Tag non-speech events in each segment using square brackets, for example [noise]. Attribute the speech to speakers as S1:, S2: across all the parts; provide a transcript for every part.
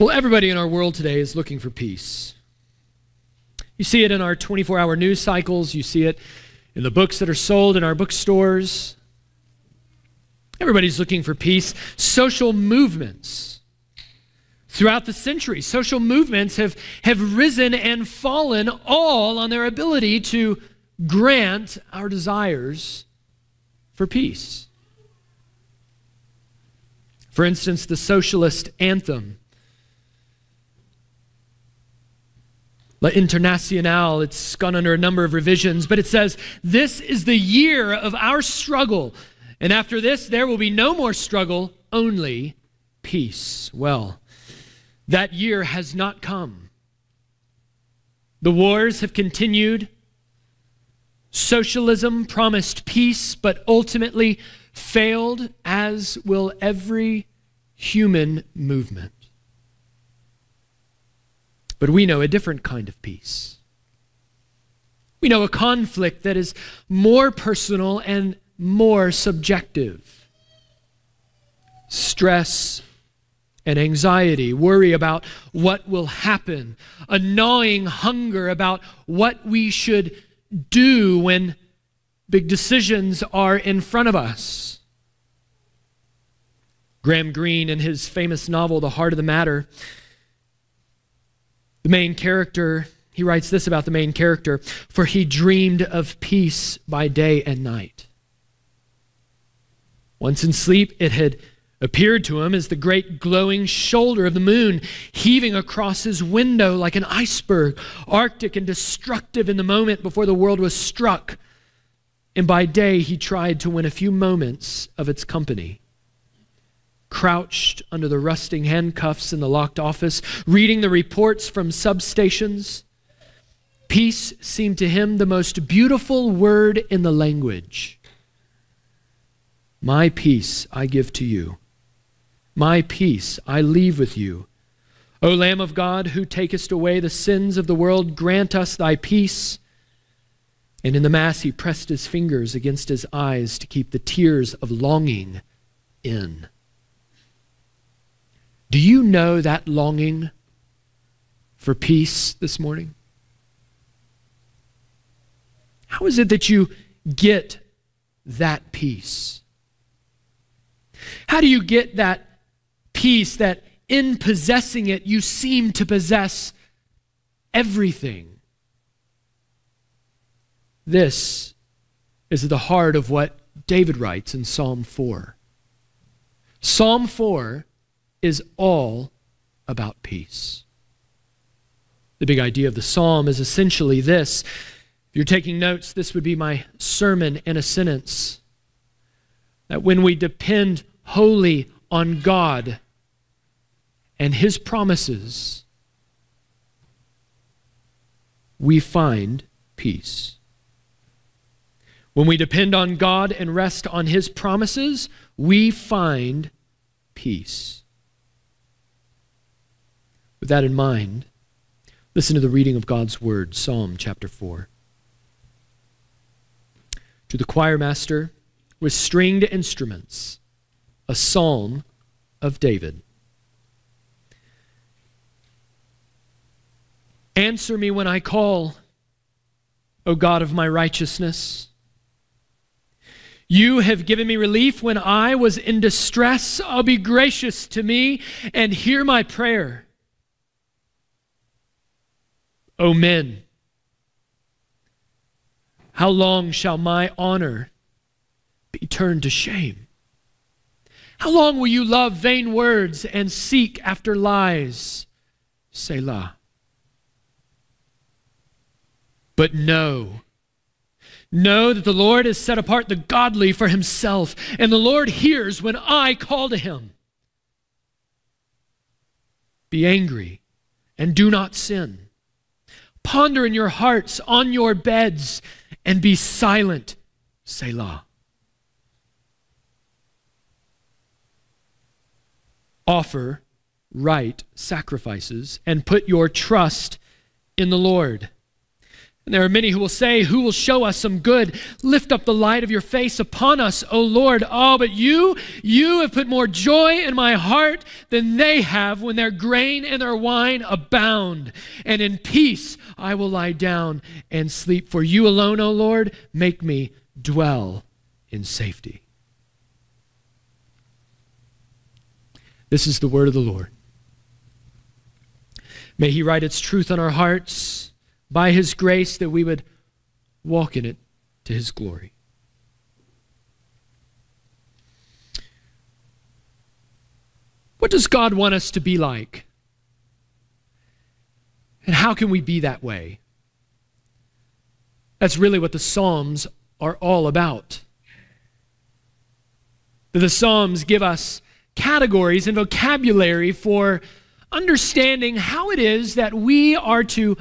S1: Well, everybody in our world today is looking for peace. You see it in our 24 hour news cycles, you see it in the books that are sold in our bookstores. Everybody's looking for peace. Social movements throughout the centuries, social movements have, have risen and fallen all on their ability to grant our desires for peace. For instance, the socialist anthem La Internacional, it's gone under a number of revisions, but it says, This is the year of our struggle. And after this, there will be no more struggle, only peace. Well, that year has not come. The wars have continued. Socialism promised peace, but ultimately failed, as will every human movement. But we know a different kind of peace. We know a conflict that is more personal and more subjective. Stress and anxiety, worry about what will happen, a gnawing hunger about what we should do when big decisions are in front of us. Graham Greene, in his famous novel, The Heart of the Matter, the main character, he writes this about the main character For he dreamed of peace by day and night. Once in sleep, it had appeared to him as the great glowing shoulder of the moon heaving across his window like an iceberg, arctic and destructive in the moment before the world was struck. And by day, he tried to win a few moments of its company crouched under the rusting handcuffs in the locked office, reading the reports from substations. Peace seemed to him the most beautiful word in the language. My peace I give to you. My peace I leave with you. O Lamb of God, who takest away the sins of the world, grant us thy peace. And in the Mass, he pressed his fingers against his eyes to keep the tears of longing in. Do you know that longing for peace this morning? How is it that you get that peace? How do you get that peace that in possessing it you seem to possess everything? This is at the heart of what David writes in Psalm 4. Psalm 4 is all about peace. The big idea of the psalm is essentially this. If you're taking notes, this would be my sermon in a sentence. That when we depend wholly on God and His promises, we find peace. When we depend on God and rest on His promises, we find peace. With that in mind, listen to the reading of God's Word, Psalm chapter 4. To the choir master with stringed instruments, a psalm of David. Answer me when I call, O God of my righteousness. You have given me relief when I was in distress. I'll be gracious to me and hear my prayer. O men, how long shall my honor be turned to shame? How long will you love vain words and seek after lies? Selah. But know, know that the Lord has set apart the godly for himself, and the Lord hears when I call to him. Be angry and do not sin. Ponder in your hearts on your beds and be silent. Selah. Offer right sacrifices and put your trust in the Lord. And there are many who will say, Who will show us some good? Lift up the light of your face upon us, O Lord. Oh, but you, you have put more joy in my heart than they have when their grain and their wine abound. And in peace I will lie down and sleep. For you alone, O Lord, make me dwell in safety. This is the word of the Lord. May he write its truth on our hearts by His grace that we would walk in it to His glory. What does God want us to be like? And how can we be that way? That's really what the Psalms are all about. The Psalms give us categories and vocabulary for understanding how it is that we are to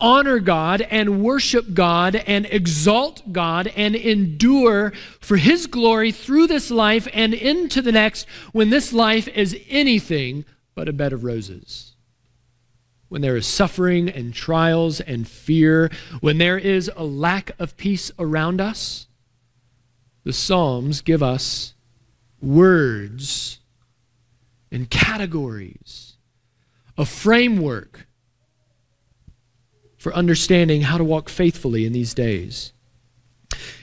S1: honor God and worship God and exalt God and endure for His glory through this life and into the next when this life is anything but a bed of roses. When there is suffering and trials and fear, when there is a lack of peace around us, the Psalms give us words and categories, a framework for understanding how to walk faithfully in these days.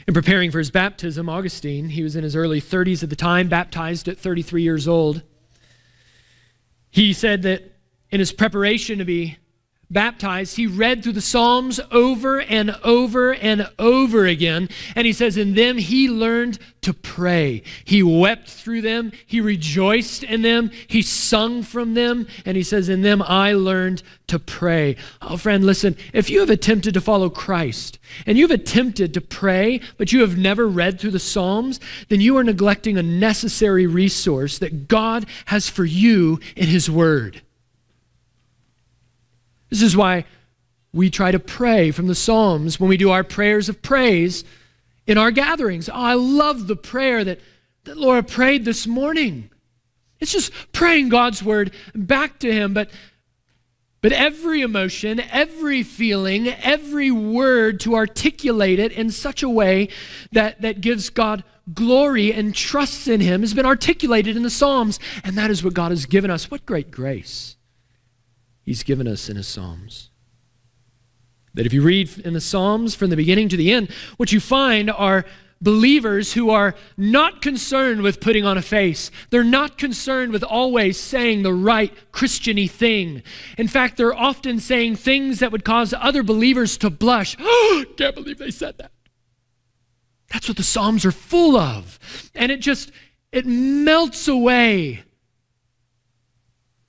S1: In preparing for his baptism, Augustine, he was in his early 30s at the time, baptized at 33 years old. He said that in his preparation to be baptized, he read through the Psalms over and over and over again. And he says, In them he learned to pray. He wept through them, he rejoiced in them, he sung from them. And he says, In them I learned to pray. Oh, friend, listen, if you have attempted to follow Christ and you've attempted to pray, but you have never read through the Psalms, then you are neglecting a necessary resource that God has for you in his word. This is why we try to pray from the Psalms when we do our prayers of praise in our gatherings. Oh, I love the prayer that, that Laura prayed this morning. It's just praying God's word back to Him. But, but every emotion, every feeling, every word to articulate it in such a way that, that gives God glory and trusts in Him has been articulated in the Psalms. And that is what God has given us. What great grace he's given us in his Psalms. That if you read in the Psalms from the beginning to the end, what you find are believers who are not concerned with putting on a face. They're not concerned with always saying the right Christiany thing. In fact, they're often saying things that would cause other believers to blush. Oh, [gasps] can't believe they said that. That's what the Psalms are full of. And it just it melts away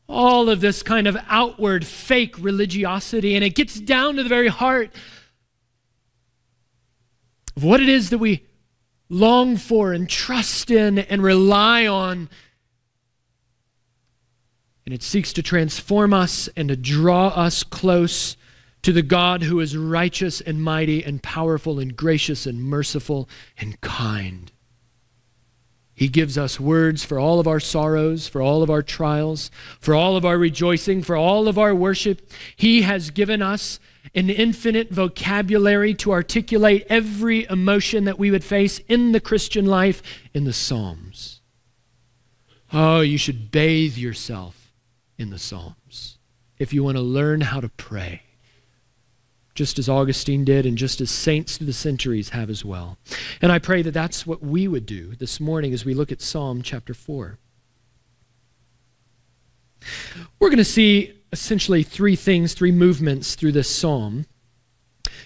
S1: all of this kind of outward fake religiosity, and it gets down to the very heart of what it is that we long for and trust in and rely on. And it seeks to transform us and to draw us close to the God who is righteous and mighty and powerful and gracious and merciful and kind. He gives us words for all of our sorrows, for all of our trials, for all of our rejoicing, for all of our worship. He has given us an infinite vocabulary to articulate every emotion that we would face in the Christian life in the Psalms. Oh, you should bathe yourself in the Psalms if you want to learn how to pray just as Augustine did and just as saints through the centuries have as well. And I pray that that's what we would do this morning as we look at Psalm chapter 4. We're going to see essentially three things, three movements through this psalm.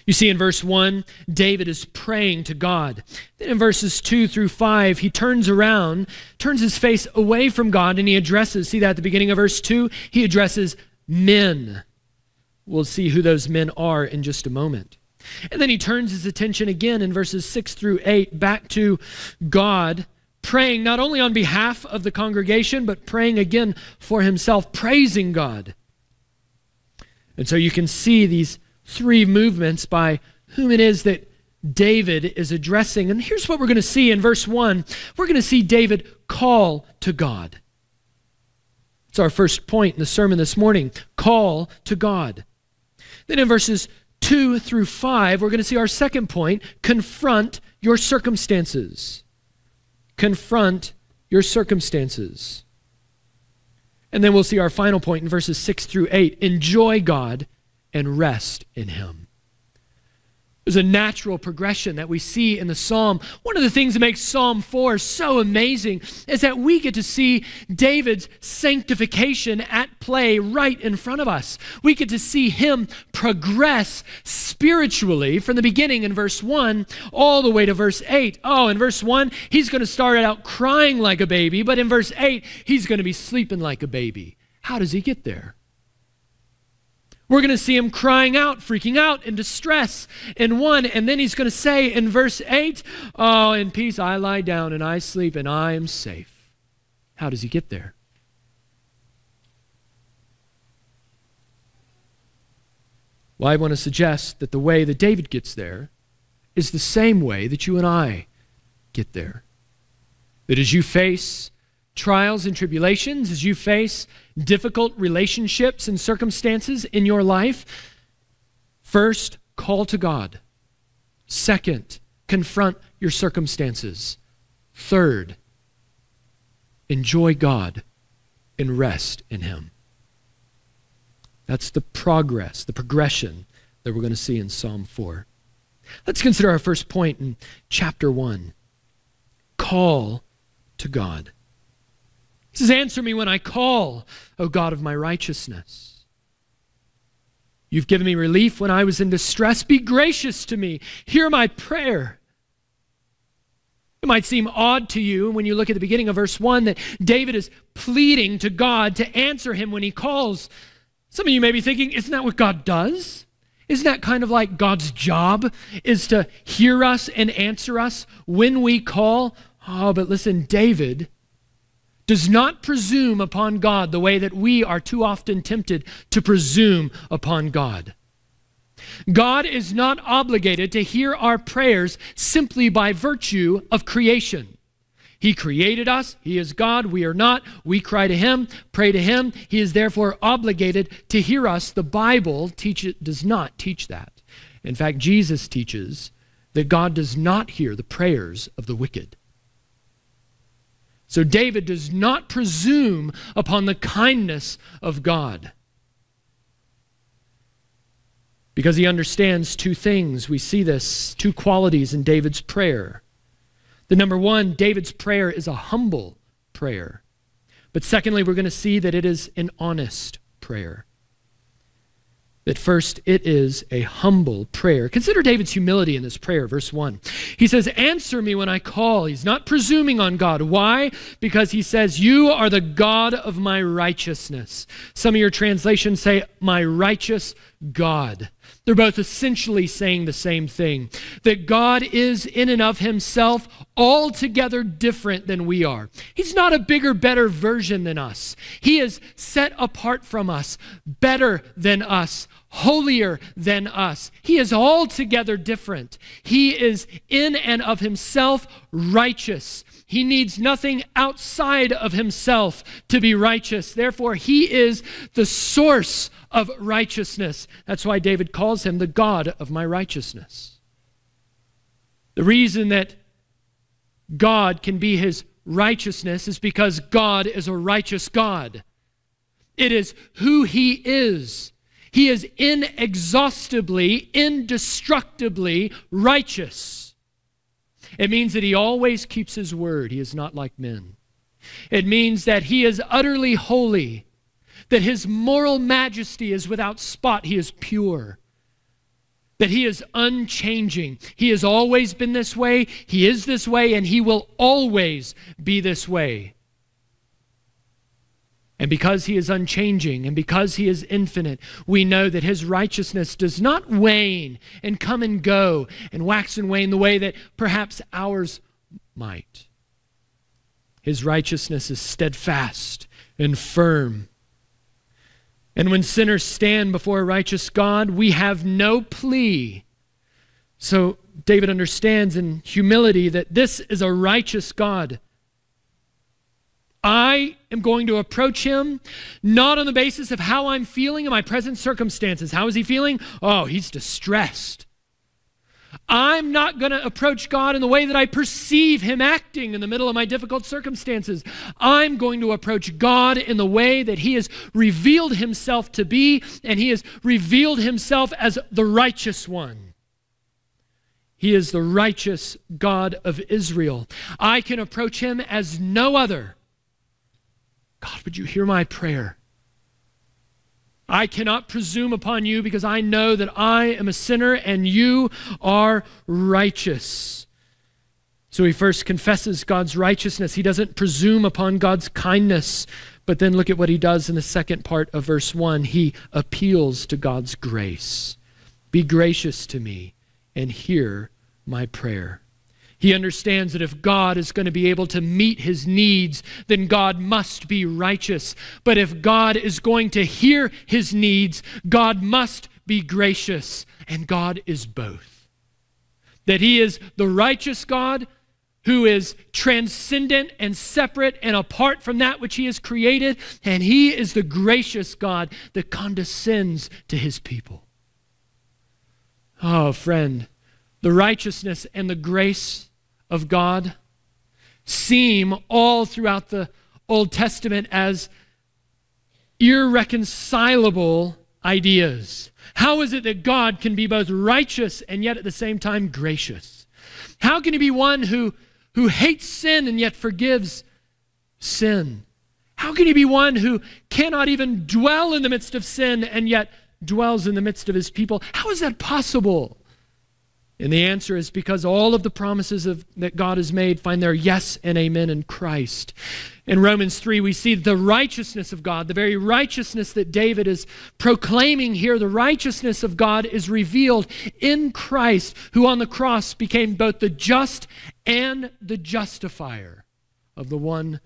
S1: You see in verse 1, David is praying to God. Then in verses 2 through 5, he turns around, turns his face away from God, and he addresses, see that at the beginning of verse 2? He addresses men. We'll see who those men are in just a moment. And then he turns his attention again in verses 6 through 8 back to God, praying not only on behalf of the congregation, but praying again for himself, praising God. And so you can see these three movements by whom it is that David is addressing. And here's what we're going to see in verse 1 we're going to see David call to God. It's our first point in the sermon this morning call to God. Then in verses 2 through 5, we're going to see our second point confront your circumstances. Confront your circumstances. And then we'll see our final point in verses 6 through 8 enjoy God and rest in Him. There's a natural progression that we see in the psalm. One of the things that makes Psalm 4 so amazing is that we get to see David's sanctification at play right in front of us. We get to see him progress spiritually from the beginning in verse 1 all the way to verse 8. Oh, in verse 1, he's going to start out crying like a baby, but in verse 8, he's going to be sleeping like a baby. How does he get there? We're going to see him crying out, freaking out in distress in one. And then he's going to say in verse 8, Oh, in peace I lie down and I sleep and I am safe. How does he get there? Well, I want to suggest that the way that David gets there is the same way that you and I get there. That as you face trials and tribulations, as you face difficult relationships and circumstances in your life, first, call to God. Second, confront your circumstances. Third, enjoy God and rest in Him. That's the progress, the progression that we're going to see in Psalm 4. Let's consider our first point in chapter 1 call to God says, Answer me when I call, O God of my righteousness. You've given me relief when I was in distress. Be gracious to me. Hear my prayer. It might seem odd to you when you look at the beginning of verse 1 that David is pleading to God to answer him when he calls. Some of you may be thinking, isn't that what God does? Isn't that kind of like God's job is to hear us and answer us when we call? Oh, but listen, David does not presume upon God the way that we are too often tempted to presume upon God. God is not obligated to hear our prayers simply by virtue of creation. He created us. He is God. We are not. We cry to Him, pray to Him. He is therefore obligated to hear us. The Bible teach, does not teach that. In fact, Jesus teaches that God does not hear the prayers of the wicked. So David does not presume upon the kindness of God. Because he understands two things. We see this, two qualities in David's prayer. The number one, David's prayer is a humble prayer. But secondly, we're going to see that it is an honest prayer that first it is a humble prayer. Consider David's humility in this prayer, verse 1. He says, Answer me when I call. He's not presuming on God. Why? Because he says, You are the God of my righteousness. Some of your translations say, My righteous God. They're both essentially saying the same thing that God is, in and of himself, altogether different than we are. He's not a bigger, better version than us. He is set apart from us, better than us, holier than us. He is altogether different. He is, in and of himself, righteous. He needs nothing outside of himself to be righteous. Therefore, he is the source of righteousness. That's why David calls him the God of my righteousness. The reason that God can be his righteousness is because God is a righteous God. It is who he is. He is inexhaustibly, indestructibly righteous. It means that he always keeps his word. He is not like men. It means that he is utterly holy that his moral majesty is without spot, he is pure. That he is unchanging. He has always been this way, he is this way, and he will always be this way. And because he is unchanging and because he is infinite, we know that his righteousness does not wane and come and go and wax and wane the way that perhaps ours might. His righteousness is steadfast and firm. And when sinners stand before a righteous God, we have no plea. So David understands in humility that this is a righteous God. I am going to approach him not on the basis of how I'm feeling in my present circumstances. How is he feeling? Oh, he's distressed. I'm not going to approach God in the way that I perceive Him acting in the middle of my difficult circumstances. I'm going to approach God in the way that He has revealed Himself to be, and He has revealed Himself as the righteous one. He is the righteous God of Israel. I can approach Him as no other. God, would you hear my prayer? I cannot presume upon you because I know that I am a sinner and you are righteous. So he first confesses God's righteousness. He doesn't presume upon God's kindness. But then look at what he does in the second part of verse 1. He appeals to God's grace. Be gracious to me and hear my prayer. He understands that if God is going to be able to meet his needs, then God must be righteous. But if God is going to hear his needs, God must be gracious. And God is both. That he is the righteous God who is transcendent and separate and apart from that which he has created, and he is the gracious God that condescends to his people. Oh, friend, the righteousness and the grace of God seem all throughout the Old Testament as irreconcilable ideas. How is it that God can be both righteous and yet at the same time gracious? How can he be one who, who hates sin and yet forgives sin? How can he be one who cannot even dwell in the midst of sin and yet dwells in the midst of his people? How is that possible? And the answer is because all of the promises of, that God has made find their yes and amen in Christ. In Romans 3, we see the righteousness of God, the very righteousness that David is proclaiming here. The righteousness of God is revealed in Christ, who on the cross became both the just and the justifier of the one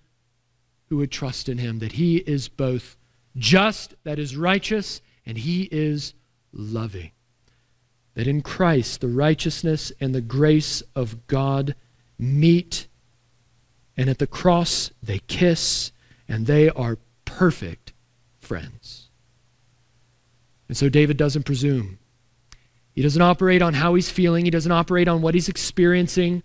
S1: who would trust in him. That he is both just, that is righteous, and he is loving that in Christ the righteousness and the grace of God meet, and at the cross they kiss, and they are perfect friends. And so David doesn't presume. He doesn't operate on how he's feeling, he doesn't operate on what he's experiencing.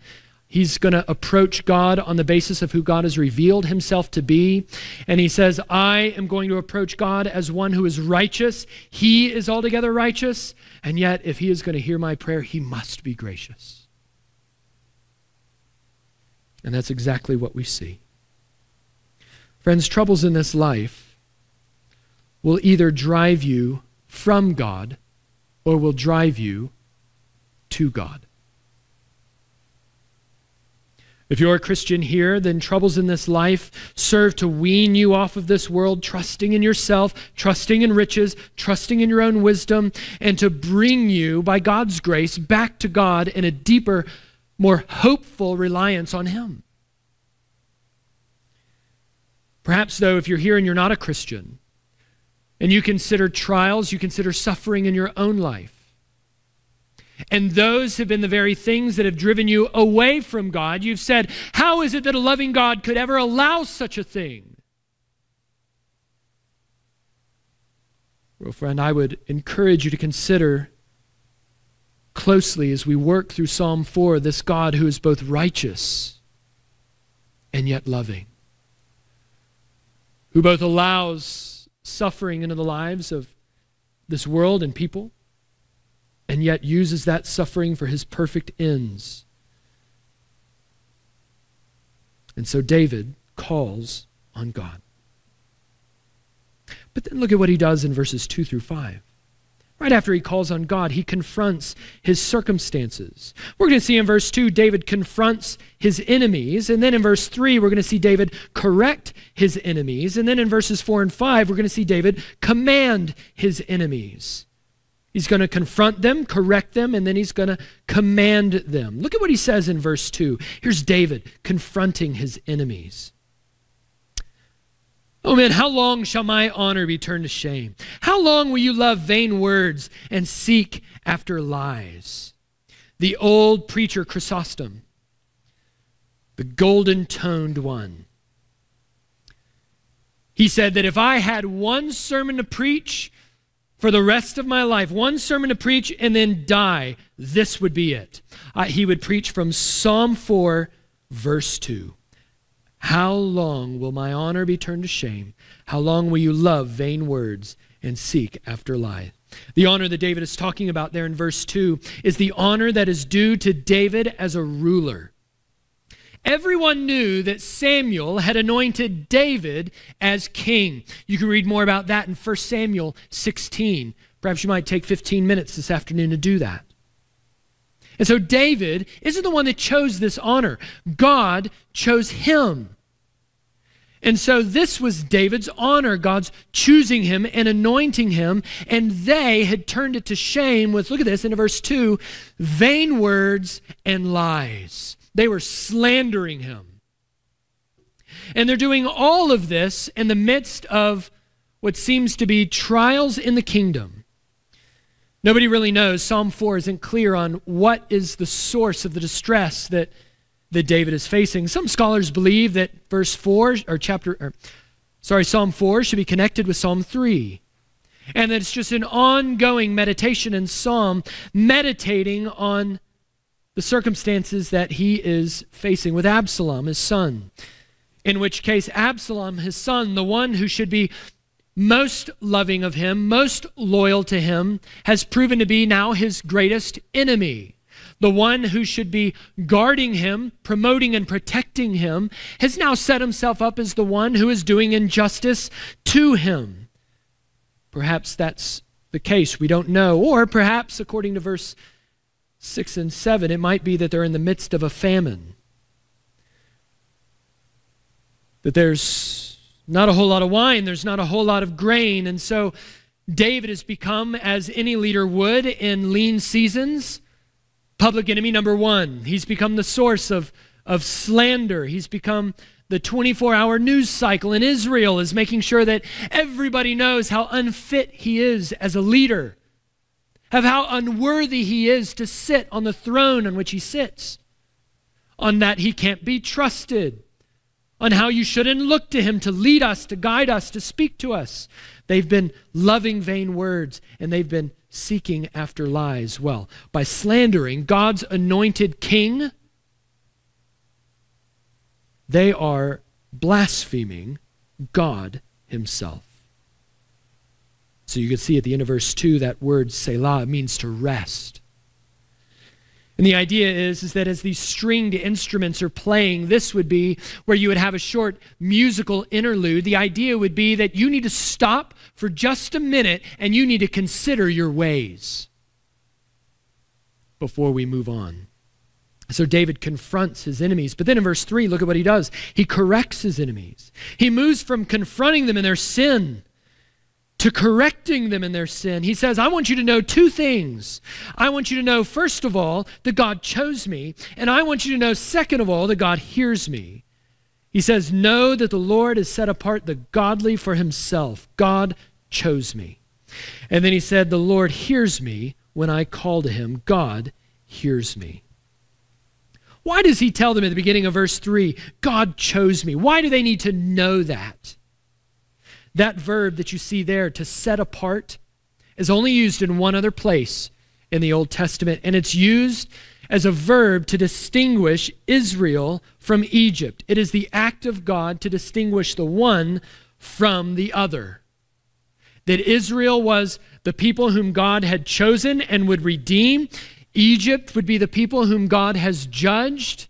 S1: He's going to approach God on the basis of who God has revealed himself to be. And he says, I am going to approach God as one who is righteous. He is altogether righteous. And yet, if he is going to hear my prayer, he must be gracious. And that's exactly what we see. Friends, troubles in this life will either drive you from God or will drive you to God. If you're a Christian here, then troubles in this life serve to wean you off of this world, trusting in yourself, trusting in riches, trusting in your own wisdom, and to bring you, by God's grace, back to God in a deeper, more hopeful reliance on Him. Perhaps, though, if you're here and you're not a Christian, and you consider trials, you consider suffering in your own life, and those have been the very things that have driven you away from God. You've said, How is it that a loving God could ever allow such a thing? Well, friend, I would encourage you to consider closely as we work through Psalm 4 this God who is both righteous and yet loving, who both allows suffering into the lives of this world and people and yet uses that suffering for his perfect ends. And so David calls on God. But then look at what he does in verses 2 through 5. Right after he calls on God, he confronts his circumstances. We're going to see in verse 2, David confronts his enemies. And then in verse 3, we're going to see David correct his enemies. And then in verses 4 and 5, we're going to see David command his enemies. He's going to confront them, correct them, and then he's going to command them. Look at what he says in verse 2. Here's David confronting his enemies. Oh man, how long shall my honor be turned to shame? How long will you love vain words and seek after lies? The old preacher Chrysostom, the golden toned one, He said that if I had one sermon to preach for the rest of my life, one sermon to preach and then die, this would be it. Uh, he would preach from Psalm 4, verse 2. How long will my honor be turned to shame? How long will you love vain words and seek after lies? The honor that David is talking about there in verse 2 is the honor that is due to David as a ruler. Everyone knew that Samuel had anointed David as king. You can read more about that in 1 Samuel 16. Perhaps you might take 15 minutes this afternoon to do that. And so David isn't the one that chose this honor, God chose him. And so this was David's honor, God's choosing him and anointing him, and they had turned it to shame with, look at this in verse 2, vain words and lies. They were slandering him. And they're doing all of this in the midst of what seems to be trials in the kingdom. Nobody really knows. Psalm 4 isn't clear on what is the source of the distress that that David is facing. Some scholars believe that verse 4 or chapter or, sorry, Psalm 4 should be connected with Psalm 3. And that it's just an ongoing meditation in Psalm meditating on the circumstances that he is facing with Absalom, his son. In which case, Absalom, his son, the one who should be most loving of him, most loyal to him, has proven to be now his greatest enemy the one who should be guarding him, promoting and protecting him, has now set himself up as the one who is doing injustice to him. Perhaps that's the case. We don't know. Or perhaps, according to verse 6 and 7, it might be that they're in the midst of a famine. That there's not a whole lot of wine, there's not a whole lot of grain. And so David has become, as any leader would in lean seasons, public enemy number one. He's become the source of, of slander. He's become the 24 hour news cycle in Israel, is making sure that everybody knows how unfit he is as a leader, of how unworthy he is to sit on the throne on which he sits, on that he can't be trusted, on how you shouldn't look to him to lead us, to guide us, to speak to us. They've been loving vain words, and they've been seeking after lies. Well, by slandering God's anointed king, they are blaspheming God himself. So you can see at the end of verse 2 that word Selah means to rest. And the idea is, is that as these stringed instruments are playing, this would be where you would have a short musical interlude. The idea would be that you need to stop for just a minute and you need to consider your ways before we move on. So David confronts his enemies. But then in verse 3, look at what he does. He corrects his enemies. He moves from confronting them in their sin to correcting them in their sin. He says, I want you to know two things. I want you to know, first of all, that God chose me, and I want you to know, second of all, that God hears me. He says, Know that the Lord has set apart the godly for himself. God chose me. And then he said, The Lord hears me when I call to him. God hears me. Why does he tell them at the beginning of verse 3, God chose me? Why do they need to know that? That verb that you see there, to set apart, is only used in one other place in the Old Testament, and it's used as a verb to distinguish Israel from Egypt. It is the act of God to distinguish the one from the other. That Israel was the people whom God had chosen and would redeem. Egypt would be the people whom God has judged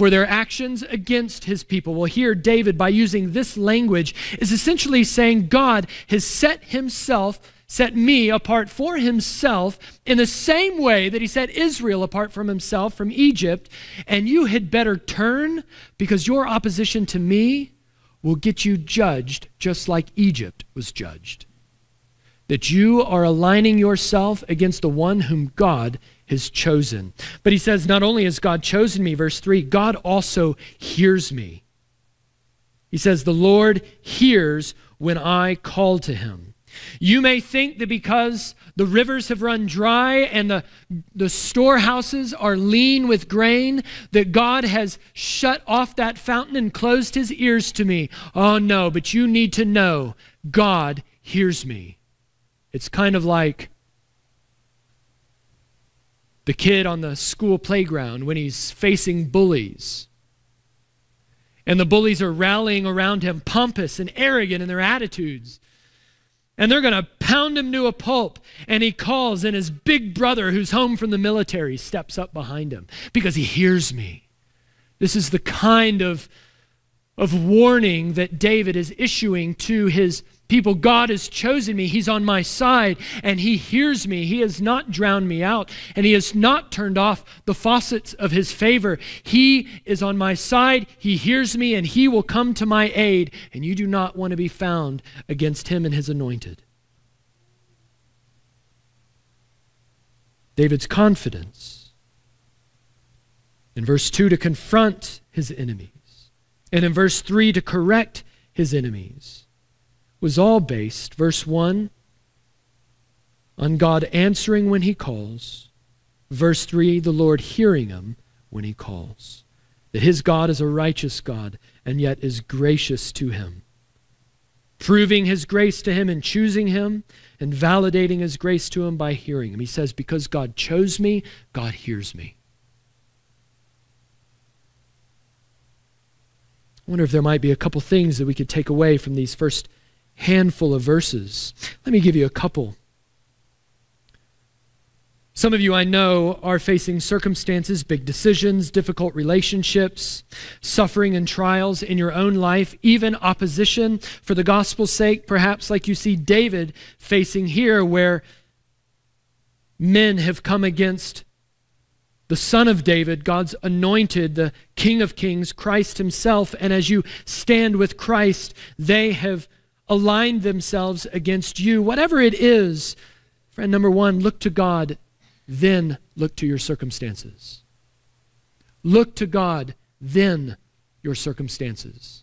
S1: for their actions against his people. Well, here, David, by using this language, is essentially saying God has set himself, set me apart for himself in the same way that he set Israel apart from himself from Egypt. And you had better turn because your opposition to me will get you judged just like Egypt was judged. That you are aligning yourself against the one whom God has chosen. But he says, Not only has God chosen me, verse 3, God also hears me. He says, The Lord hears when I call to him. You may think that because the rivers have run dry and the, the storehouses are lean with grain, that God has shut off that fountain and closed his ears to me. Oh, no, but you need to know God hears me. It's kind of like the kid on the school playground when he's facing bullies. And the bullies are rallying around him, pompous and arrogant in their attitudes and they're going to pound him to a pulp. And he calls, and his big brother, who's home from the military, steps up behind him because he hears me. This is the kind of, of warning that David is issuing to his people. God has chosen me. He's on my side, and He hears me. He has not drowned me out, and He has not turned off the faucets of His favor. He is on my side. He hears me, and He will come to my aid, and you do not want to be found against Him and His anointed. David's confidence. In verse 2, to confront his enemies. And in verse 3, to correct his enemies was all based, verse 1, on God answering when he calls. Verse 3, the Lord hearing him when he calls. That his God is a righteous God and yet is gracious to him. Proving his grace to him and choosing him and validating his grace to him by hearing him. He says, Because God chose me, God hears me. I wonder if there might be a couple things that we could take away from these first handful of verses. Let me give you a couple. Some of you I know are facing circumstances, big decisions, difficult relationships, suffering and trials in your own life, even opposition for the gospel's sake, perhaps like you see David facing here, where men have come against the Son of David, God's anointed, the King of Kings, Christ Himself. And as you stand with Christ, they have aligned themselves against you. Whatever it is, friend number one, look to God, then look to your circumstances. Look to God, then your circumstances.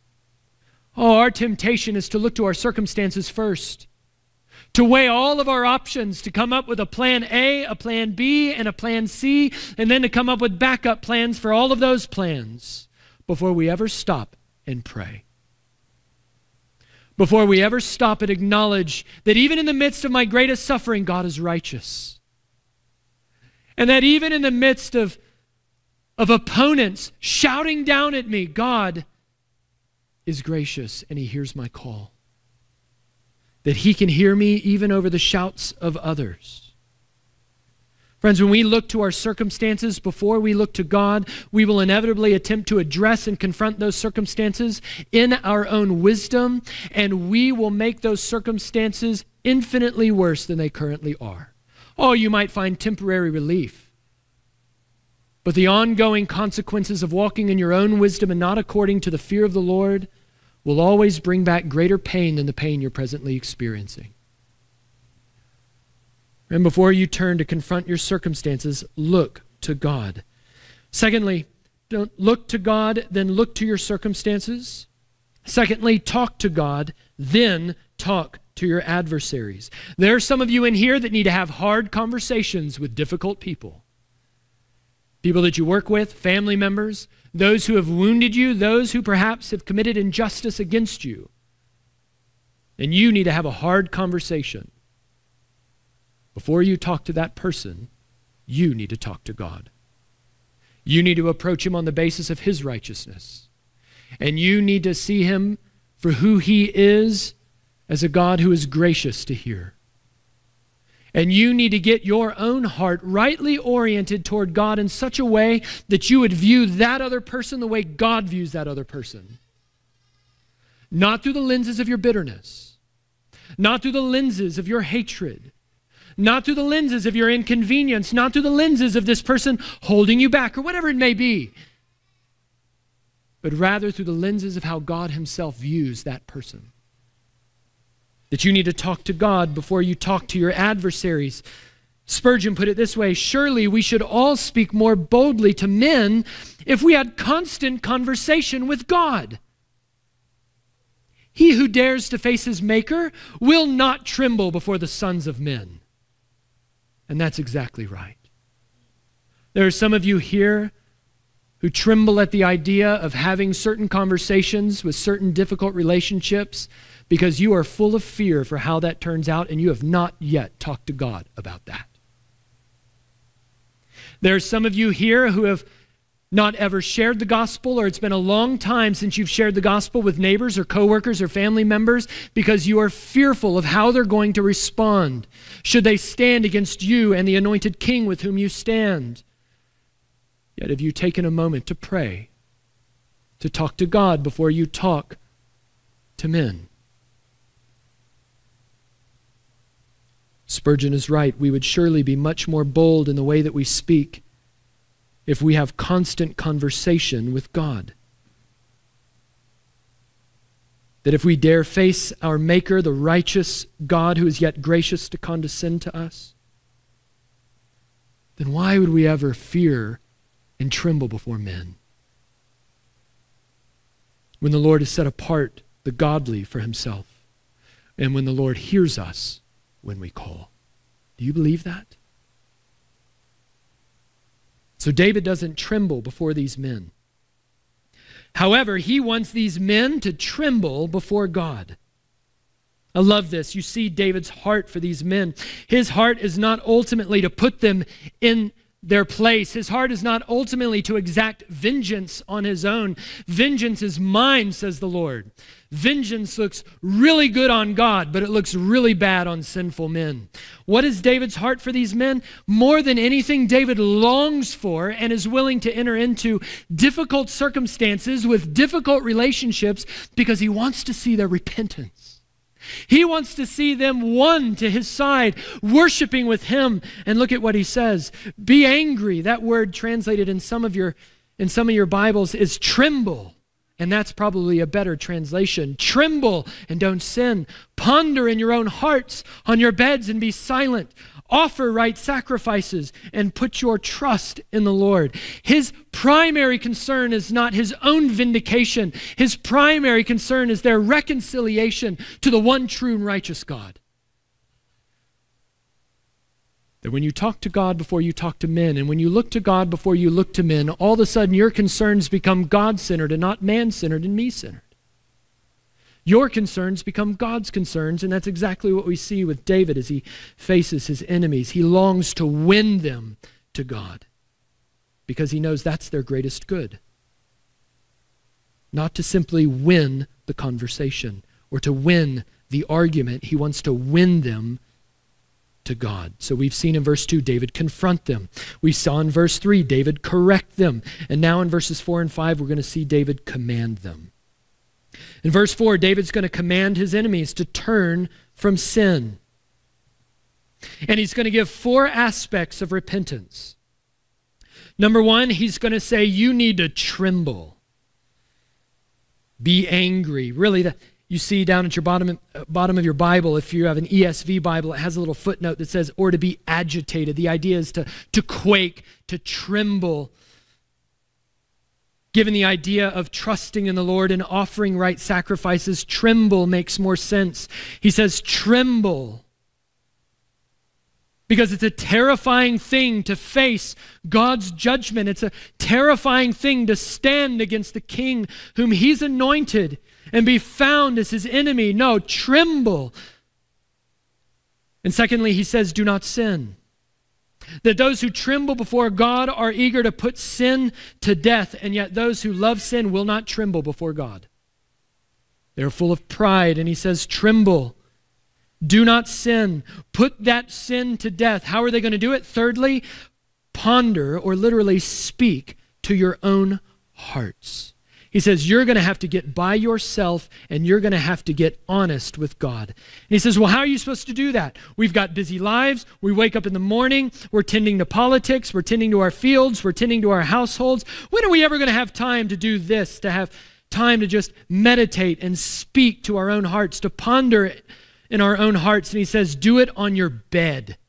S1: Oh, our temptation is to look to our circumstances first, to weigh all of our options, to come up with a plan A, a plan B, and a plan C, and then to come up with backup plans for all of those plans before we ever stop and pray before we ever stop and acknowledge that even in the midst of my greatest suffering, God is righteous. And that even in the midst of, of opponents shouting down at me, God is gracious and He hears my call. That He can hear me even over the shouts of others. Friends, when we look to our circumstances before we look to God, we will inevitably attempt to address and confront those circumstances in our own wisdom, and we will make those circumstances infinitely worse than they currently are. Oh, you might find temporary relief. But the ongoing consequences of walking in your own wisdom and not according to the fear of the Lord will always bring back greater pain than the pain you're presently experiencing. And before you turn to confront your circumstances, look to God. Secondly, don't look to God, then look to your circumstances. Secondly, talk to God, then talk to your adversaries. There are some of you in here that need to have hard conversations with difficult people. People that you work with, family members, those who have wounded you, those who perhaps have committed injustice against you. And you need to have a hard conversation. Before you talk to that person, you need to talk to God. You need to approach him on the basis of his righteousness. And you need to see him for who he is as a God who is gracious to hear. And you need to get your own heart rightly oriented toward God in such a way that you would view that other person the way God views that other person. Not through the lenses of your bitterness, not through the lenses of your hatred, not through the lenses of your inconvenience, not through the lenses of this person holding you back or whatever it may be, but rather through the lenses of how God Himself views that person. That you need to talk to God before you talk to your adversaries. Spurgeon put it this way Surely we should all speak more boldly to men if we had constant conversation with God. He who dares to face his Maker will not tremble before the sons of men. And that's exactly right. There are some of you here who tremble at the idea of having certain conversations with certain difficult relationships because you are full of fear for how that turns out and you have not yet talked to God about that. There are some of you here who have not ever shared the gospel, or it's been a long time since you've shared the gospel with neighbors or coworkers or family members because you are fearful of how they're going to respond. Should they stand against you and the anointed king with whom you stand? Yet have you taken a moment to pray, to talk to God before you talk to men? Spurgeon is right. We would surely be much more bold in the way that we speak if we have constant conversation with God. That if we dare face our Maker, the righteous God who is yet gracious to condescend to us, then why would we ever fear and tremble before men? When the Lord has set apart the godly for himself, and when the Lord hears us when we call. Do you believe that? So David doesn't tremble before these men. However, he wants these men to tremble before God. I love this. You see David's heart for these men. His heart is not ultimately to put them in their place. His heart is not ultimately to exact vengeance on his own. Vengeance is mine, says the Lord. Vengeance looks really good on God, but it looks really bad on sinful men. What is David's heart for these men? More than anything, David longs for and is willing to enter into difficult circumstances with difficult relationships because he wants to see their repentance. He wants to see them won to his side, worshiping with him. And look at what he says. Be angry. That word translated in some of your in some of your Bibles is tremble. And that's probably a better translation. Tremble and don't sin. Ponder in your own hearts on your beds and be silent. Offer right sacrifices and put your trust in the Lord. His primary concern is not his own vindication, his primary concern is their reconciliation to the one true and righteous God. That when you talk to God before you talk to men, and when you look to God before you look to men, all of a sudden your concerns become God centered and not man centered and me centered. Your concerns become God's concerns, and that's exactly what we see with David as he faces his enemies. He longs to win them to God because he knows that's their greatest good. Not to simply win the conversation or to win the argument, he wants to win them to God. So we've seen in verse 2 David confront them. We saw in verse 3 David correct them. And now in verses 4 and 5 we're going to see David command them. In verse 4 David's going to command his enemies to turn from sin. And he's going to give four aspects of repentance. Number 1, he's going to say you need to tremble. Be angry. Really the you see down at your bottom, uh, bottom of your Bible, if you have an ESV Bible, it has a little footnote that says, or to be agitated. The idea is to, to quake, to tremble. Given the idea of trusting in the Lord and offering right sacrifices, tremble makes more sense. He says, tremble. Because it's a terrifying thing to face God's judgment. It's a terrifying thing to stand against the king whom he's anointed and be found as his enemy. No, tremble. And secondly, he says, do not sin. That those who tremble before God are eager to put sin to death, and yet those who love sin will not tremble before God. They're full of pride, and he says, tremble. Do not sin. Put that sin to death. How are they going to do it? Thirdly, ponder or literally speak to your own hearts. He says, You're going to have to get by yourself and you're going to have to get honest with God. And he says, Well, how are you supposed to do that? We've got busy lives. We wake up in the morning. We're tending to politics. We're tending to our fields. We're tending to our households. When are we ever going to have time to do this, to have time to just meditate and speak to our own hearts, to ponder it in our own hearts? And he says, Do it on your bed.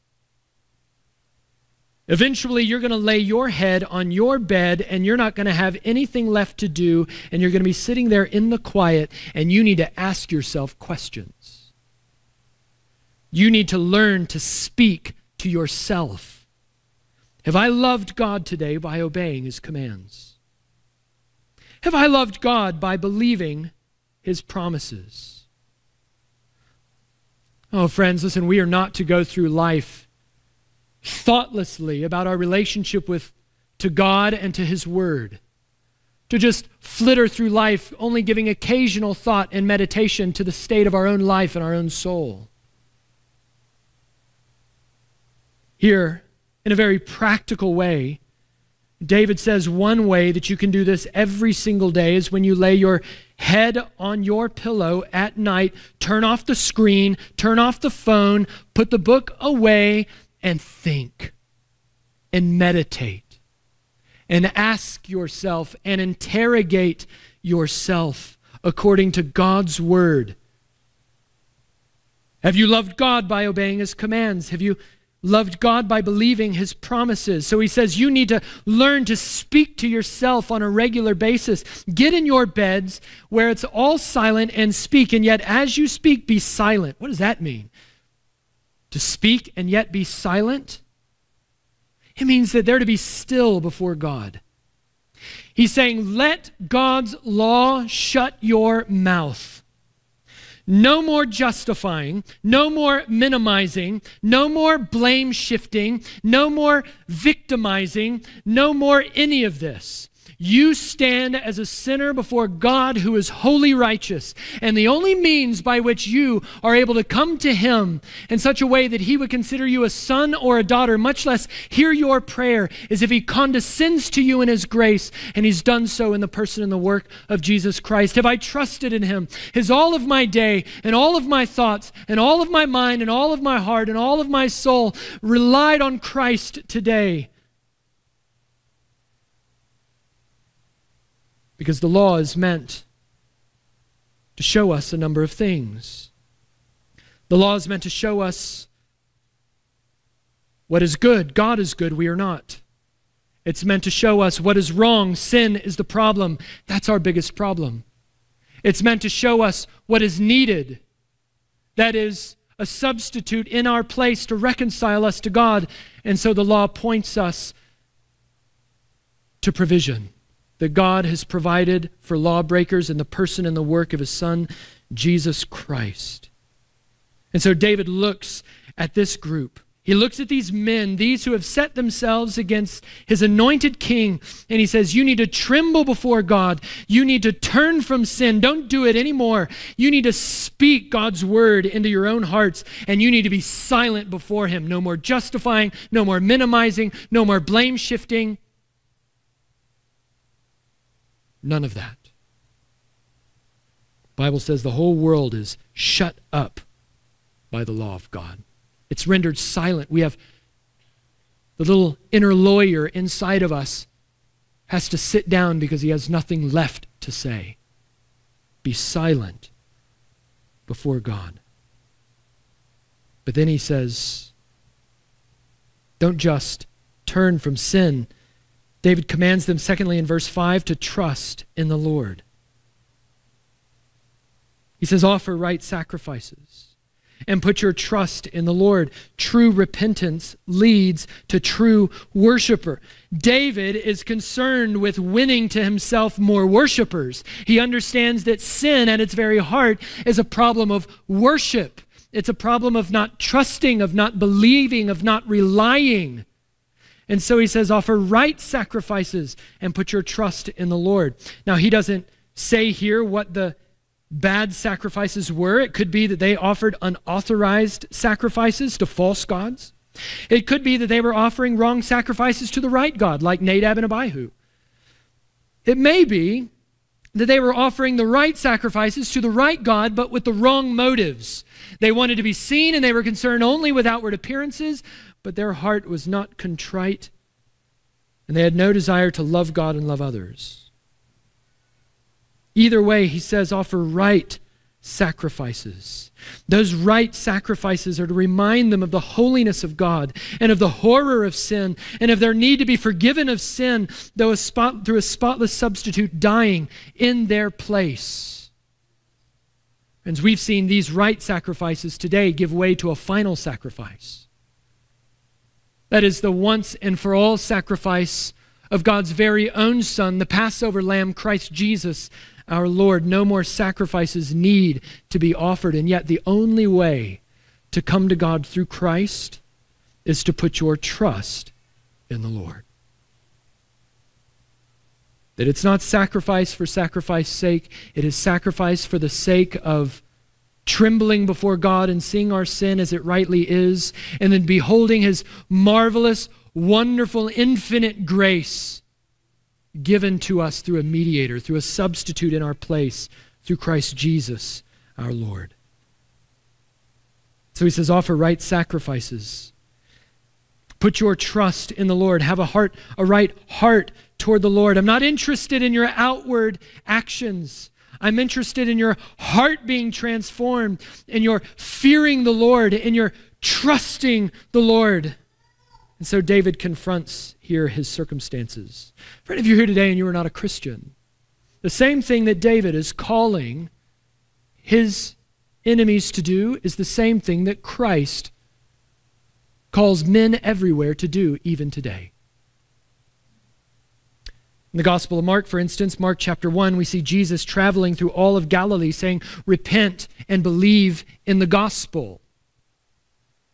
S1: Eventually, you're going to lay your head on your bed and you're not going to have anything left to do, and you're going to be sitting there in the quiet, and you need to ask yourself questions. You need to learn to speak to yourself. Have I loved God today by obeying his commands? Have I loved God by believing his promises? Oh, friends, listen, we are not to go through life thoughtlessly about our relationship with to God and to his word. To just flitter through life, only giving occasional thought and meditation to the state of our own life and our own soul. Here, in a very practical way, David says one way that you can do this every single day is when you lay your head on your pillow at night, turn off the screen, turn off the phone, put the book away, and think and meditate and ask yourself and interrogate yourself according to God's word. Have you loved God by obeying his commands? Have you loved God by believing his promises? So he says you need to learn to speak to yourself on a regular basis. Get in your beds where it's all silent and speak, and yet as you speak, be silent. What does that mean? To speak and yet be silent? It means that they're to be still before God. He's saying, let God's law shut your mouth. No more justifying, no more minimizing, no more blame shifting, no more victimizing, no more any of this. You stand as a sinner before God who is wholly righteous. And the only means by which you are able to come to Him in such a way that He would consider you a son or a daughter, much less hear your prayer, is if He condescends to you in His grace. And He's done so in the person and the work of Jesus Christ. Have I trusted in Him? Has all of my day and all of my thoughts and all of my mind and all of my heart and all of my soul relied on Christ today? Because the law is meant to show us a number of things. The law is meant to show us what is good. God is good, we are not. It's meant to show us what is wrong. Sin is the problem. That's our biggest problem. It's meant to show us what is needed. That is, a substitute in our place to reconcile us to God. And so the law points us to provision that God has provided for lawbreakers in the person and the work of his Son, Jesus Christ. And so David looks at this group. He looks at these men, these who have set themselves against his anointed king, and he says, You need to tremble before God. You need to turn from sin. Don't do it anymore. You need to speak God's word into your own hearts, and you need to be silent before him. No more justifying, no more minimizing, no more blame shifting. None of that. Bible says the whole world is shut up by the law of God. It's rendered silent. We have the little inner lawyer inside of us has to sit down because he has nothing left to say. Be silent before God. But then he says, don't just turn from sin David commands them, secondly, in verse 5, to trust in the Lord. He says, offer right sacrifices and put your trust in the Lord. True repentance leads to true worshiper. David is concerned with winning to himself more worshipers. He understands that sin at its very heart is a problem of worship. It's a problem of not trusting, of not believing, of not relying. And so he says, offer right sacrifices and put your trust in the Lord. Now, he doesn't say here what the bad sacrifices were. It could be that they offered unauthorized sacrifices to false gods. It could be that they were offering wrong sacrifices to the right God, like Nadab and Abihu. It may be that they were offering the right sacrifices to the right God, but with the wrong motives. They wanted to be seen and they were concerned only with outward appearances, but their heart was not contrite, and they had no desire to love God and love others. Either way, he says, offer right sacrifices. Those right sacrifices are to remind them of the holiness of God and of the horror of sin and of their need to be forgiven of sin though a spot, through a spotless substitute dying in their place. And we've seen these right sacrifices today give way to a final sacrifice. That is the once and for all sacrifice of God's very own Son, the Passover Lamb, Christ Jesus, our Lord, no more sacrifices need to be offered. And yet, the only way to come to God through Christ is to put your trust in the Lord. That it's not sacrifice for sacrifice's sake, it is sacrifice for the sake of trembling before God and seeing our sin as it rightly is, and then beholding His marvelous, wonderful, infinite grace given to us through a mediator, through a substitute in our place, through Christ Jesus our Lord. So he says, offer right sacrifices. Put your trust in the Lord. Have a heart, a right heart toward the Lord. I'm not interested in your outward actions. I'm interested in your heart being transformed, in your fearing the Lord, in your trusting the Lord. And so David confronts here his circumstances. For any of you here today and you are not a Christian, the same thing that David is calling his enemies to do is the same thing that Christ calls men everywhere to do even today. In the Gospel of Mark, for instance, Mark chapter 1, we see Jesus traveling through all of Galilee saying, Repent and believe in the gospel.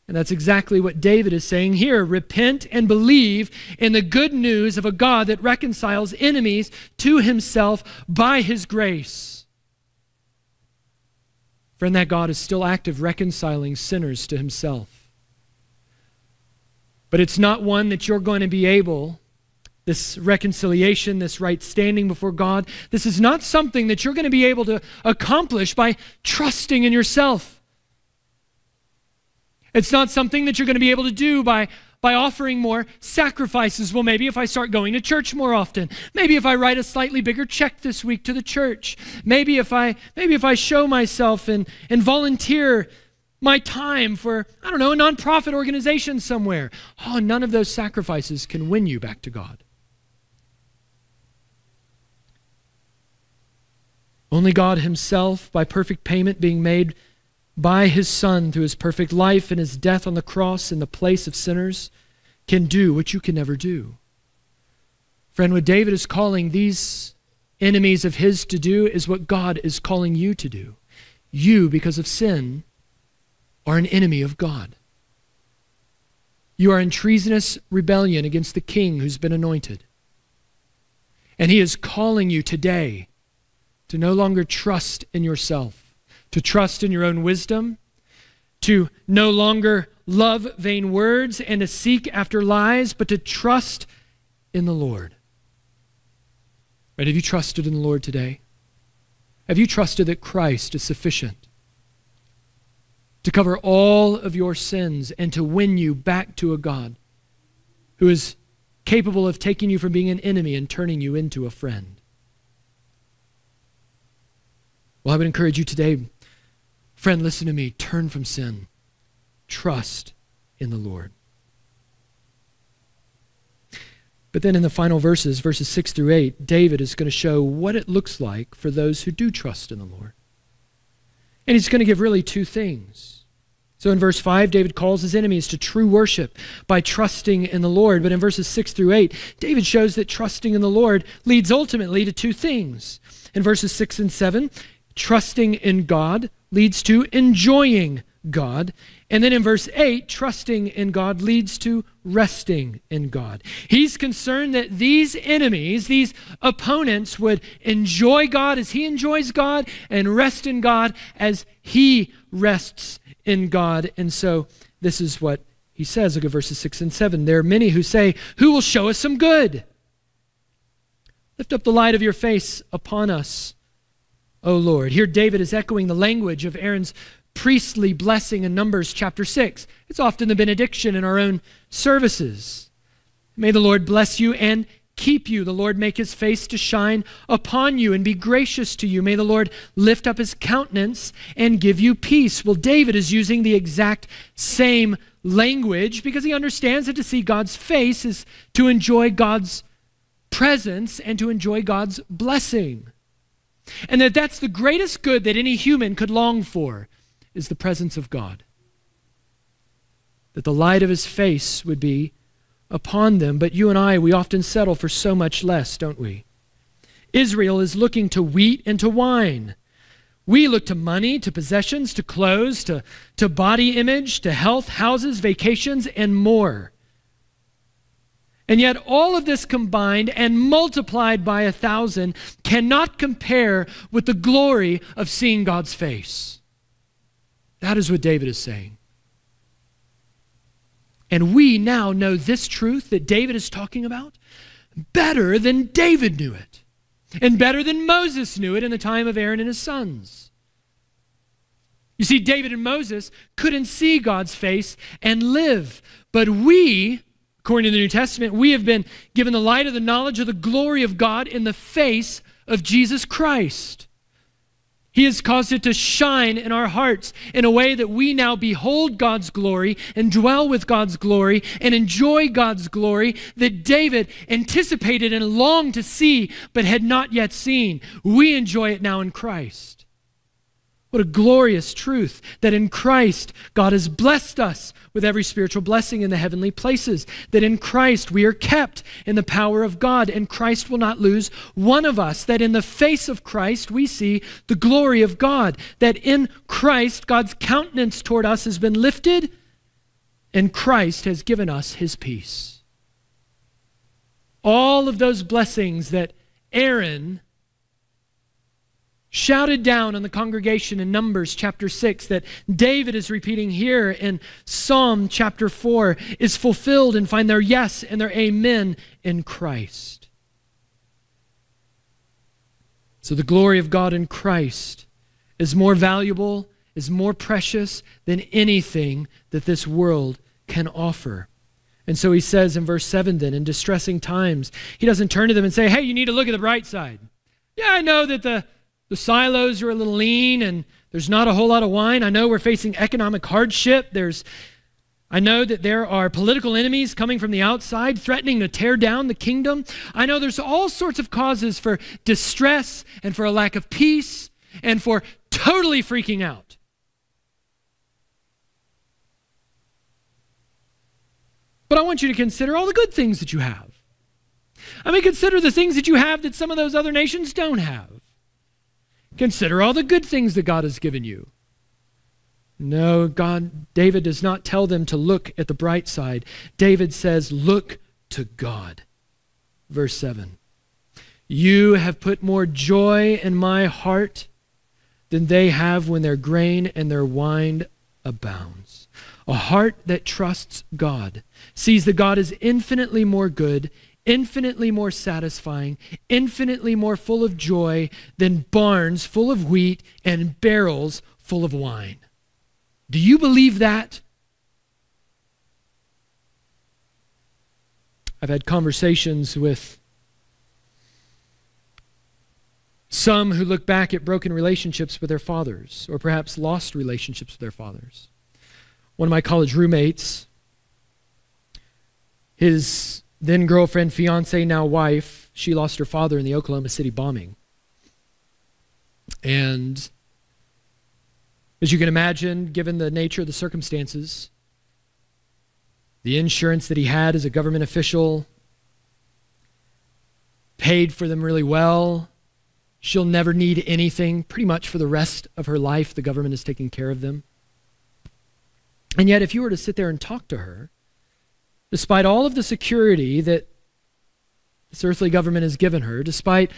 S1: And that's exactly what David is saying here. Repent and believe in the good news of a God that reconciles enemies to himself by his grace. Friend, that God is still active reconciling sinners to himself. But it's not one that you're going to be able, this reconciliation, this right standing before God, this is not something that you're going to be able to accomplish by trusting in yourself. It's not something that you're going to be able to do by, by offering more sacrifices. Well, maybe if I start going to church more often. Maybe if I write a slightly bigger check this week to the church. Maybe if I, maybe if I show myself and, and volunteer my time for, I don't know, a nonprofit organization somewhere. Oh, none of those sacrifices can win you back to God. Only God Himself, by perfect payment being made by his Son through his perfect life and his death on the cross in the place of sinners can do what you can never do. Friend, what David is calling these enemies of his to do is what God is calling you to do. You, because of sin, are an enemy of God. You are in treasonous rebellion against the king who's been anointed. And he is calling you today to no longer trust in yourself to trust in your own wisdom, to no longer love vain words and to seek after lies, but to trust in the Lord. Right? Have you trusted in the Lord today? Have you trusted that Christ is sufficient to cover all of your sins and to win you back to a God who is capable of taking you from being an enemy and turning you into a friend? Well, I would encourage you today Friend, listen to me. Turn from sin. Trust in the Lord. But then in the final verses, verses 6 through 8, David is going to show what it looks like for those who do trust in the Lord. And he's going to give really two things. So in verse 5, David calls his enemies to true worship by trusting in the Lord. But in verses 6 through 8, David shows that trusting in the Lord leads ultimately to two things. In verses 6 and 7, trusting in God leads to enjoying God. And then in verse 8, trusting in God leads to resting in God. He's concerned that these enemies, these opponents, would enjoy God as he enjoys God and rest in God as he rests in God. And so this is what he says. Look at verses 6 and 7. There are many who say, Who will show us some good? Lift up the light of your face upon us. O Lord. Here, David is echoing the language of Aaron's priestly blessing in Numbers chapter 6. It's often the benediction in our own services. May the Lord bless you and keep you. The Lord make his face to shine upon you and be gracious to you. May the Lord lift up his countenance and give you peace. Well, David is using the exact same language because he understands that to see God's face is to enjoy God's presence and to enjoy God's blessing. And that that's the greatest good that any human could long for is the presence of God. That the light of his face would be upon them. But you and I, we often settle for so much less, don't we? Israel is looking to wheat and to wine. We look to money, to possessions, to clothes, to, to body image, to health, houses, vacations, and more. And yet, all of this combined and multiplied by a thousand cannot compare with the glory of seeing God's face. That is what David is saying. And we now know this truth that David is talking about better than David knew it, and better than Moses knew it in the time of Aaron and his sons. You see, David and Moses couldn't see God's face and live, but we, according to the New Testament, we have been given the light of the knowledge of the glory of God in the face of Jesus Christ. He has caused it to shine in our hearts in a way that we now behold God's glory and dwell with God's glory and enjoy God's glory that David anticipated and longed to see but had not yet seen. We enjoy it now in Christ. What a glorious truth that in Christ God has blessed us with every spiritual blessing in the heavenly places. That in Christ we are kept in the power of God, and Christ will not lose one of us. That in the face of Christ we see the glory of God. That in Christ God's countenance toward us has been lifted, and Christ has given us his peace. All of those blessings that Aaron shouted down on the congregation in Numbers chapter 6 that David is repeating here in Psalm chapter 4 is fulfilled and find their yes and their amen in Christ. So the glory of God in Christ is more valuable, is more precious than anything that this world can offer. And so he says in verse 7 then, in distressing times, he doesn't turn to them and say, hey, you need to look at the bright side. Yeah, I know that the the silos are a little lean and there's not a whole lot of wine. I know we're facing economic hardship. There's I know that there are political enemies coming from the outside threatening to tear down the kingdom. I know there's all sorts of causes for distress and for a lack of peace and for totally freaking out. But I want you to consider all the good things that you have. I mean, consider the things that you have that some of those other nations don't have. Consider all the good things that God has given you. No, God, David does not tell them to look at the bright side. David says, Look to God. Verse 7 You have put more joy in my heart than they have when their grain and their wine abounds. A heart that trusts God sees that God is infinitely more good, infinitely more satisfying, infinitely more full of joy than barns full of wheat and barrels full of wine. Do you believe that? I've had conversations with some who look back at broken relationships with their fathers, or perhaps lost relationships with their fathers. One of my college roommates, his then girlfriend, fiance, now wife, she lost her father in the Oklahoma City bombing. And as you can imagine, given the nature of the circumstances, the insurance that he had as a government official paid for them really well. She'll never need anything pretty much for the rest of her life. The government is taking care of them. And yet, if you were to sit there and talk to her, despite all of the security that this earthly government has given her, despite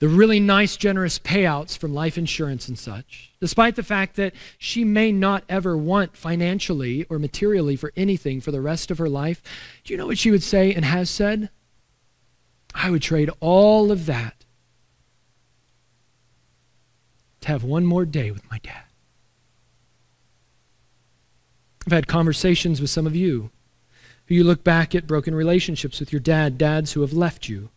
S1: the really nice, generous payouts from life insurance and such, despite the fact that she may not ever want financially or materially for anything for the rest of her life, do you know what she would say and has said? I would trade all of that to have one more day with my dad. I've had conversations with some of you Do you look back at broken relationships with your dad, dads who have left you.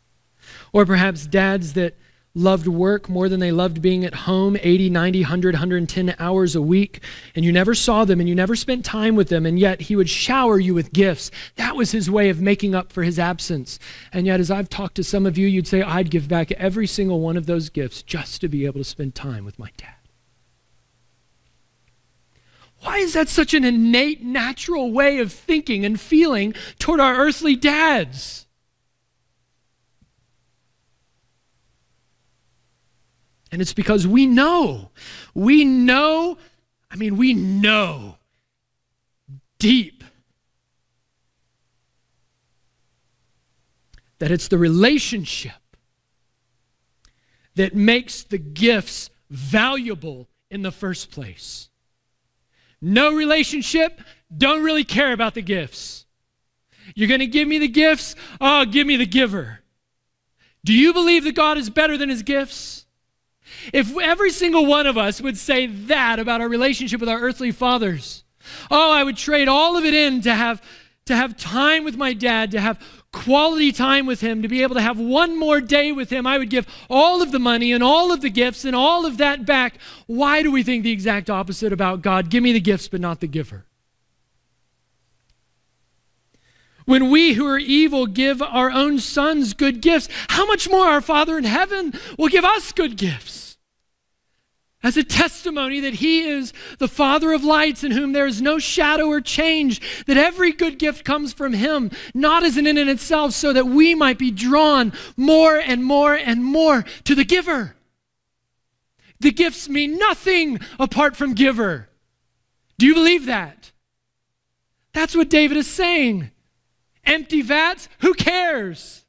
S1: Or perhaps dads that loved work more than they loved being at home 80, 90, 100, 110 hours a week, and you never saw them and you never spent time with them, and yet he would shower you with gifts. That was his way of making up for his absence. And yet, as I've talked to some of you, you'd say, I'd give back every single one of those gifts just to be able to spend time with my dad. Why is that such an innate, natural way of thinking and feeling toward our earthly dads? And it's because we know, we know, I mean, we know deep that it's the relationship that makes the gifts valuable in the first place. No relationship, don't really care about the gifts. You're going to give me the gifts? Oh, give me the giver. Do you believe that God is better than his gifts? If every single one of us would say that about our relationship with our earthly fathers, oh, I would trade all of it in to have to have time with my dad, to have quality time with him, to be able to have one more day with him. I would give all of the money and all of the gifts and all of that back. Why do we think the exact opposite about God? Give me the gifts, but not the giver. When we who are evil give our own sons good gifts, how much more our Father in heaven will give us good gifts? As a testimony that He is the Father of lights in whom there is no shadow or change, that every good gift comes from Him, not as an in itself, so that we might be drawn more and more and more to the giver. The gifts mean nothing apart from giver. Do you believe that? That's what David is saying. Empty vats, who cares?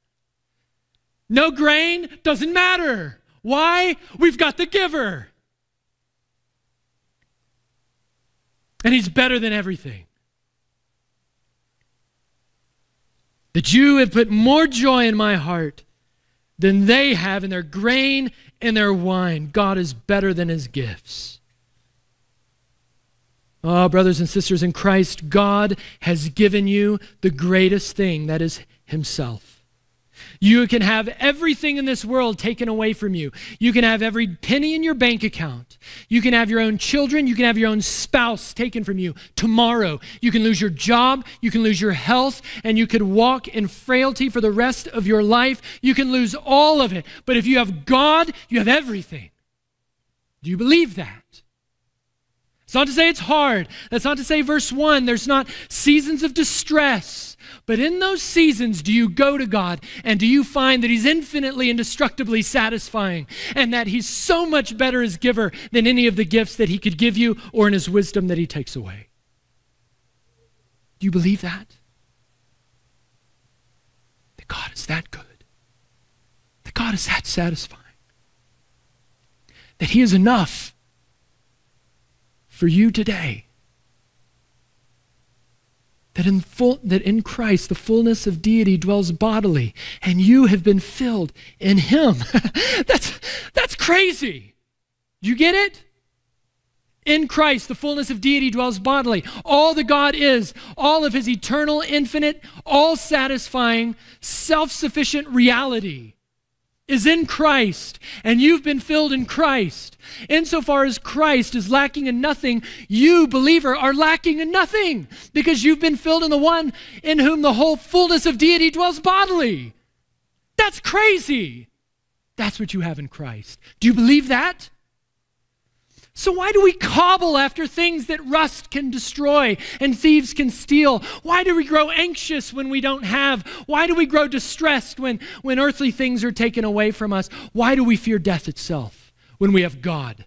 S1: No grain, doesn't matter. Why? We've got the giver. And he's better than everything. That you have put more joy in my heart than they have in their grain and their wine. God is better than his gifts. Oh, brothers and sisters in Christ, God has given you the greatest thing that is himself. You can have everything in this world taken away from you. You can have every penny in your bank account. You can have your own children. You can have your own spouse taken from you tomorrow. You can lose your job. You can lose your health. And you could walk in frailty for the rest of your life. You can lose all of it. But if you have God, you have everything. Do you believe that? It's not to say it's hard. That's not to say, verse 1, there's not seasons of distress. But in those seasons, do you go to God and do you find that He's infinitely and satisfying and that He's so much better as giver than any of the gifts that He could give you or in His wisdom that He takes away? Do you believe that? That God is that good, that God is that satisfying, that He is enough for you today that in, full, that in Christ the fullness of deity dwells bodily, and you have been filled in Him. [laughs] that's, that's crazy. You get it? In Christ, the fullness of deity dwells bodily. All that God is, all of His eternal, infinite, all satisfying, self sufficient reality is in Christ, and you've been filled in Christ. Insofar as Christ is lacking in nothing, you, believer, are lacking in nothing because you've been filled in the one in whom the whole fullness of deity dwells bodily. That's crazy. That's what you have in Christ. Do you believe that? So, why do we cobble after things that rust can destroy and thieves can steal? Why do we grow anxious when we don't have? Why do we grow distressed when, when earthly things are taken away from us? Why do we fear death itself when we have God?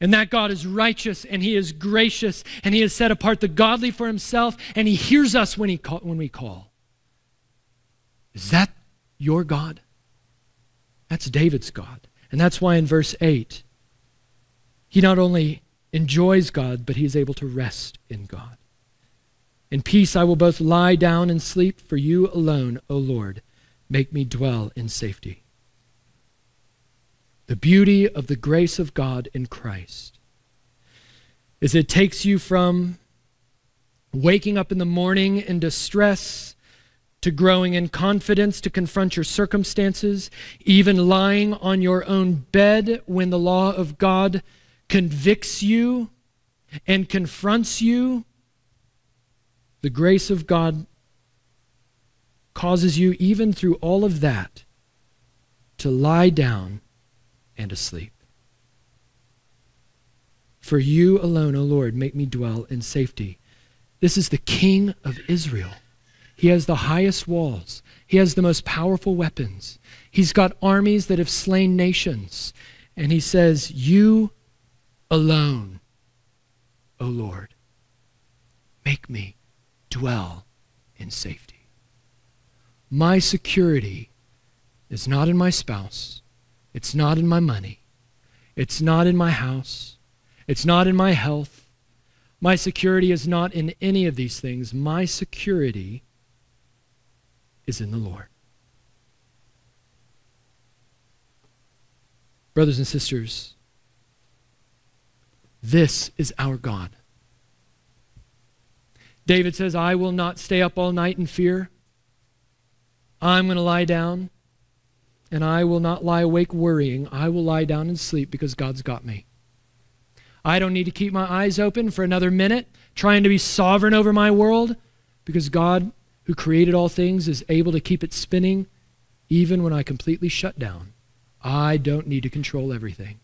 S1: And that God is righteous and He is gracious and He has set apart the godly for Himself and He hears us when, he call, when we call. Is that your God? That's David's God. And that's why in verse 8, he not only enjoys God, but he is able to rest in God. In peace I will both lie down and sleep, for you alone, O Lord, make me dwell in safety. The beauty of the grace of God in Christ is it takes you from waking up in the morning in distress, to growing in confidence to confront your circumstances, even lying on your own bed when the law of God convicts you and confronts you. The grace of God causes you, even through all of that, to lie down and to sleep. For you alone, O Lord, make me dwell in safety. This is the King of Israel. He has the highest walls. He has the most powerful weapons. He's got armies that have slain nations. And he says, You alone, O Lord, make me dwell in safety. My security is not in my spouse. It's not in my money. It's not in my house. It's not in my health. My security is not in any of these things. My security is in the Lord. Brothers and sisters, this is our God. David says, I will not stay up all night in fear. I'm going to lie down, and I will not lie awake worrying. I will lie down and sleep because God's got me. I don't need to keep my eyes open for another minute trying to be sovereign over my world because God who created all things is able to keep it spinning even when I completely shut down. I don't need to control everything.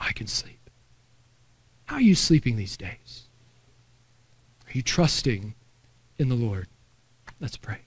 S1: I can sleep. How are you sleeping these days? Are you trusting in the Lord? Let's pray.